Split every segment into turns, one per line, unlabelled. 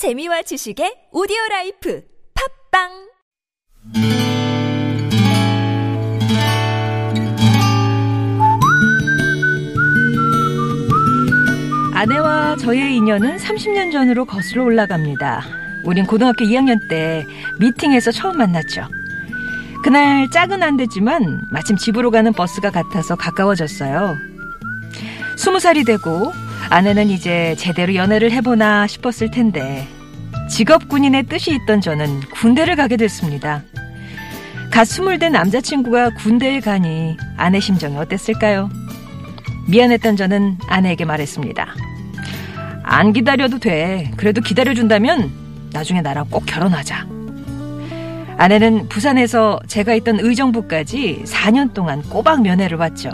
재미와 지식의 오디오 life 팟빵
아내와 저의 인연은 30년 전으로 거슬러 올라갑니다. 우린 고등학교 2학년 때 미팅에서 처음 만났죠. 그날 짝은 안 됐지만 마침 집으로 가는 버스가 같아서 가까워졌어요. 20살이 되고 아내는 이제 제대로 연애를 해보나 싶었을 텐데 직업 군인의 뜻이 있던 저는 군대를 가게 됐습니다. 갓 스물 된 남자친구가 군대에 가니 아내 심정이 어땠을까요? 미안했던 저는 아내에게 말했습니다. 안 기다려도 돼. 그래도 기다려준다면 나중에 나랑 꼭 결혼하자. 아내는 부산에서 제가 있던 의정부까지 4년 동안 꼬박 면회를 왔죠.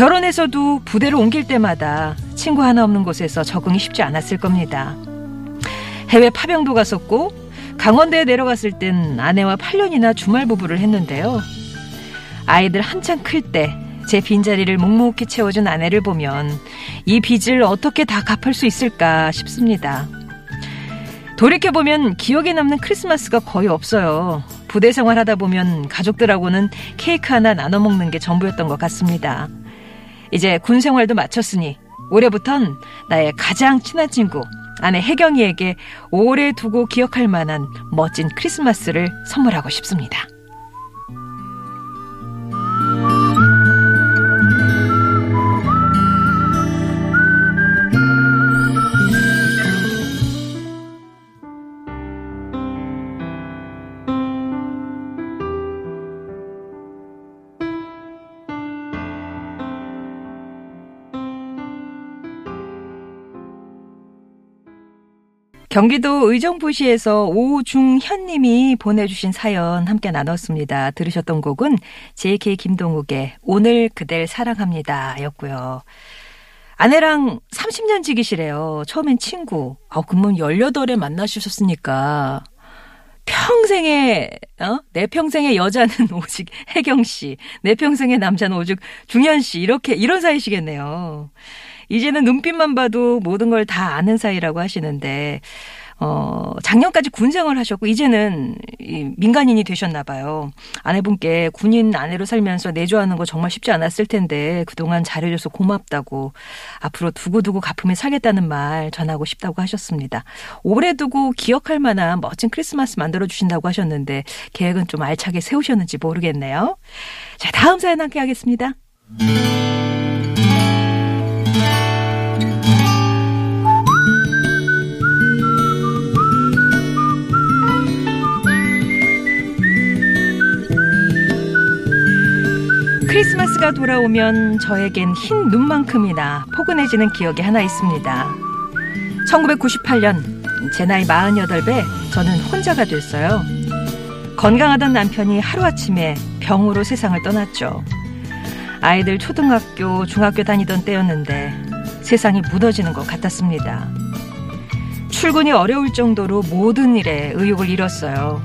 결혼해서도 부대를 옮길 때마다 친구 하나 없는 곳에서 적응이 쉽지 않았을 겁니다. 해외 파병도 갔었고 강원대에 내려갔을 땐 아내와 8년이나 주말 부부를 했는데요. 아이들 한창 클 때 제 빈자리를 묵묵히 채워준 아내를 보면 이 빚을 어떻게 다 갚을 수 있을까 싶습니다. 돌이켜보면 기억에 남는 크리스마스가 거의 없어요. 부대 생활하다 보면 가족들하고는 케이크 하나 나눠 먹는 게 전부였던 것 같습니다. 이제 군 생활도 마쳤으니 올해부턴 나의 가장 친한 친구 아내 혜경이에게 오래 두고 기억할 만한 멋진 크리스마스를 선물하고 싶습니다. 경기도 의정부시에서 오중현 님이 보내주신 사연 함께 나눴습니다. 들으셨던 곡은 JK 김동욱의 오늘 그댈 사랑합니다 였고요. 아내랑 30년 지기시래요. 처음엔 친구. 아, 그러면 18에 만나주셨으니까 평생의 어? 내 평생의 여자는 오직 혜경 씨, 내 평생의 남자는 오직 중현 씨 이렇게 이런 사이시겠네요. 이제는 눈빛만 봐도 모든 걸 다 아는 사이라고 하시는데 어, 작년까지 군 생활 하셨고, 이제는 민간인이 되셨나 봐요. 아내분께 군인 아내로 살면서 내조하는 거 정말 쉽지 않았을 텐데, 그동안 잘해줘서 고맙다고, 앞으로 두고두고 갚으면 살겠다는 말 전하고 싶다고 하셨습니다. 오래 두고 기억할 만한 멋진 크리스마스 만들어주신다고 하셨는데, 계획은 좀 알차게 세우셨는지 모르겠네요. 자, 다음 사연 함께 하겠습니다. 크리스마스가 돌아오면 저에겐 흰 눈만큼이나 포근해지는 기억이 하나 있습니다. 1998년 제 나이 48배 저는 혼자가 됐어요. 건강하던 남편이 하루아침에 병으로 세상을 떠났죠. 아이들 초등학교, 중학교 다니던 때였는데 세상이 묻어지는 것 같았습니다. 출근이 어려울 정도로 모든 일에 의욕을 잃었어요.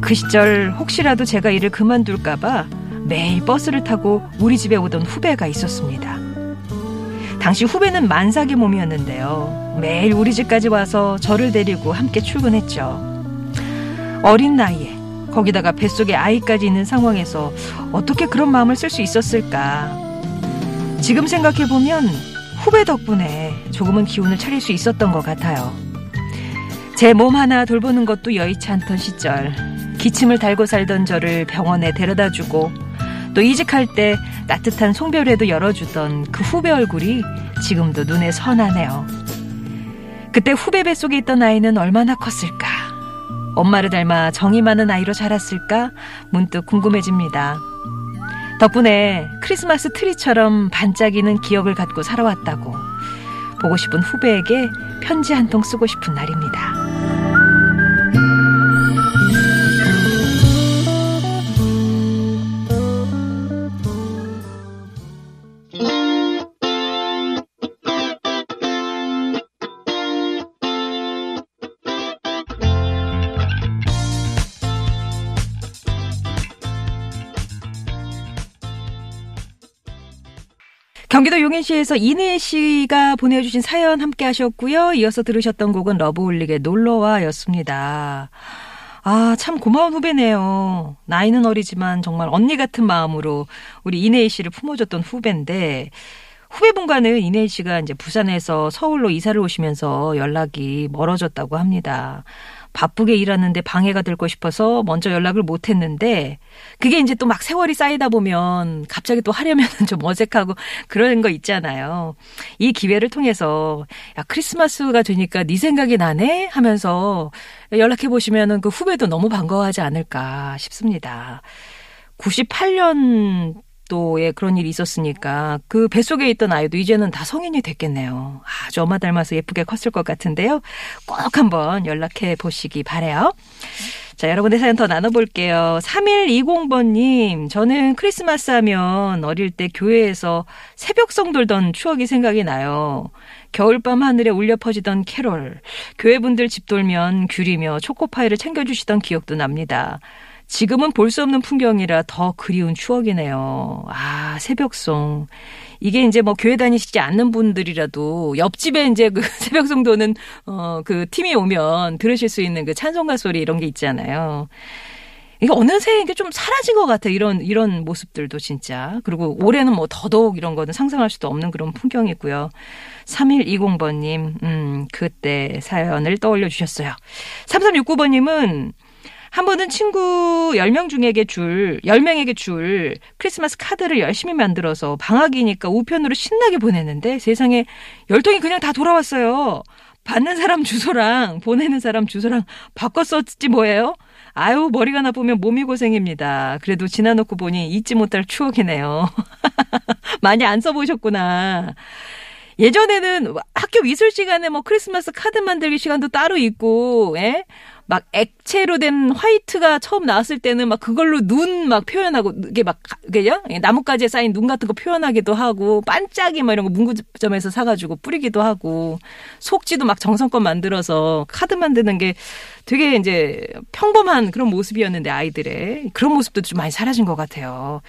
그 시절 혹시라도 제가 일을 그만둘까봐 매일 버스를 타고 우리 집에 오던 후배가 있었습니다. 당시 후배는 만삭의 몸이었는데요. 매일 우리 집까지 와서 저를 데리고 함께 출근했죠. 어린 나이에 거기다가 뱃속에 아이까지 있는 상황에서 어떻게 그런 마음을 쓸 수 있었을까? 지금 생각해보면 후배 덕분에 조금은 기운을 차릴 수 있었던 것 같아요. 제 몸 하나 돌보는 것도 여의치 않던 시절, 기침을 달고 살던 저를 병원에 데려다 주고 또 이직할 때 따뜻한 송별회도 열어주던 그 후배 얼굴이 지금도 눈에 선하네요. 그때 후배 뱃속에 있던 아이는 얼마나 컸을까? 엄마를 닮아 정이 많은 아이로 자랐을까? 문득 궁금해집니다. 덕분에 크리스마스 트리처럼 반짝이는 기억을 갖고 살아왔다고 보고 싶은 후배에게 편지 한 통 쓰고 싶은 날입니다. 경기도 용인시에서 이내 씨가 보내주신 사연 함께 하셨고요. 이어서 들으셨던 곡은 러브홀릭의 놀러와였습니다. 아, 참 고마운 후배네요. 나이는 어리지만 정말 언니 같은 마음으로 우리 이내희 씨를 품어줬던 후배인데, 후배분과는 이내희 씨가 이제 부산에서 서울로 이사를 오시면서 연락이 멀어졌다고 합니다. 바쁘게 일하는데 방해가 될고 싶어서 먼저 연락을 못 했는데 그게 이제 또 막 세월이 쌓이다 보면 갑자기 또 하려면 좀 어색하고 그런 거 있잖아요. 이 기회를 통해서 야 크리스마스가 되니까 네 생각이 나네 하면서 연락해 보시면은 그 후배도 너무 반가워하지 않을까 싶습니다. 98년 또에 그런 일이 있었으니까 그 뱃속에 있던 아이도 이제는 다 성인이 됐겠네요. 아주 엄마 닮아서 예쁘게 컸을 것 같은데요. 꼭 한번 연락해 보시기 바래요. 자, 여러분의 사연 더 나눠볼게요. 3120번님, 저는 크리스마스 하면 어릴 때 교회에서 새벽성 돌던 추억이 생각이 나요. 겨울밤 하늘에 울려 퍼지던 캐롤, 교회분들 집 돌면 귤이며 초코파이를 챙겨주시던 기억도 납니다. 지금은 볼 수 없는 풍경이라 더 그리운 추억이네요. 아, 새벽송. 이게 이제 뭐 교회 다니시지 않는 분들이라도 옆집에 이제 그 새벽송 도는 어, 그 팀이 오면 들으실 수 있는 그 찬송가 소리 이런 게 있잖아요. 이게 어느새 이게 좀 사라진 것 같아. 이런, 이런 모습들도 진짜. 그리고 올해는 뭐 더더욱 이런 거는 상상할 수도 없는 그런 풍경이고요. 3120번님, 음, 그때 사연을 떠올려 주셨어요. 3369번님은 한 번은 친구 10명 중에게 줄, 10명에게 줄 크리스마스 카드를 열심히 만들어서 방학이니까 우편으로 신나게 보냈는데 세상에 열통이 그냥 다 돌아왔어요. 받는 사람 주소랑 보내는 사람 주소랑 바꿔 썼지 뭐예요? 아유, 머리가 나쁘면 몸이 고생입니다. 그래도 지나놓고 보니 잊지 못할 추억이네요. 많이 안 써보셨구나. 예전에는 학교 미술 시간에 뭐 크리스마스 카드 만들기 시간도 따로 있고, 예? 막 액 체로 된 화이트가 처음 나왔을 때는 막 그걸로 눈 막 표현하고 이게 막 그게요 나뭇가지에 쌓인 눈 같은 거 표현하기도 하고 반짝이 막 이런 거 문구점에서 사가지고 뿌리기도 하고 속지도 막 정성껏 만들어서 카드 만드는 게 되게 이제 평범한 그런 모습이었는데 아이들의 그런 모습도 좀 많이 사라진 것 같아요.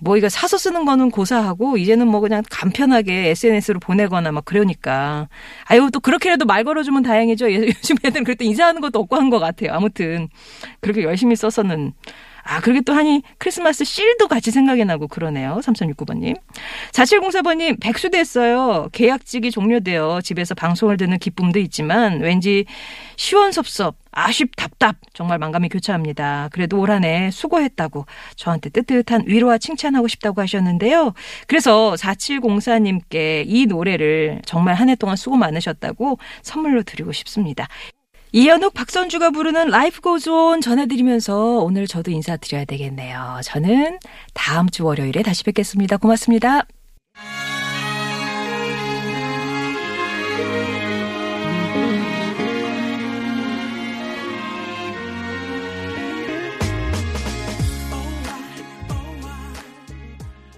뭐 이거 사서 쓰는 거는 고사하고 이제는 뭐 그냥 간편하게 SNS로 보내거나 막 그러니까 아유 또 그렇게라도 말 걸어주면 다행이죠. 요즘 애들은 그럴 때 인사하는 것도 없고 한 것 같아요. 아무튼 그렇게 열심히 써서는 아, 그리고 또 하니 크리스마스 실도 같이 생각이 나고 그러네요. 3369번님. 4704번님, 백수 됐어요. 계약직이 종료되어 집에서 방송을 듣는 기쁨도 있지만 왠지 시원섭섭, 아쉽, 답답, 정말 만감이 교차합니다. 그래도 올 한 해 수고했다고 저한테 뜨뜻한 위로와 칭찬하고 싶다고 하셨는데요. 그래서 4704님께 이 노래를 정말 한 해 동안 수고 많으셨다고 선물로 드리고 싶습니다. 이현욱 박선주가 부르는 Life Goes On 전해드리면서 오늘 저도 인사드려야 되겠네요. 저는 다음 주 월요일에 다시 뵙겠습니다. 고맙습니다.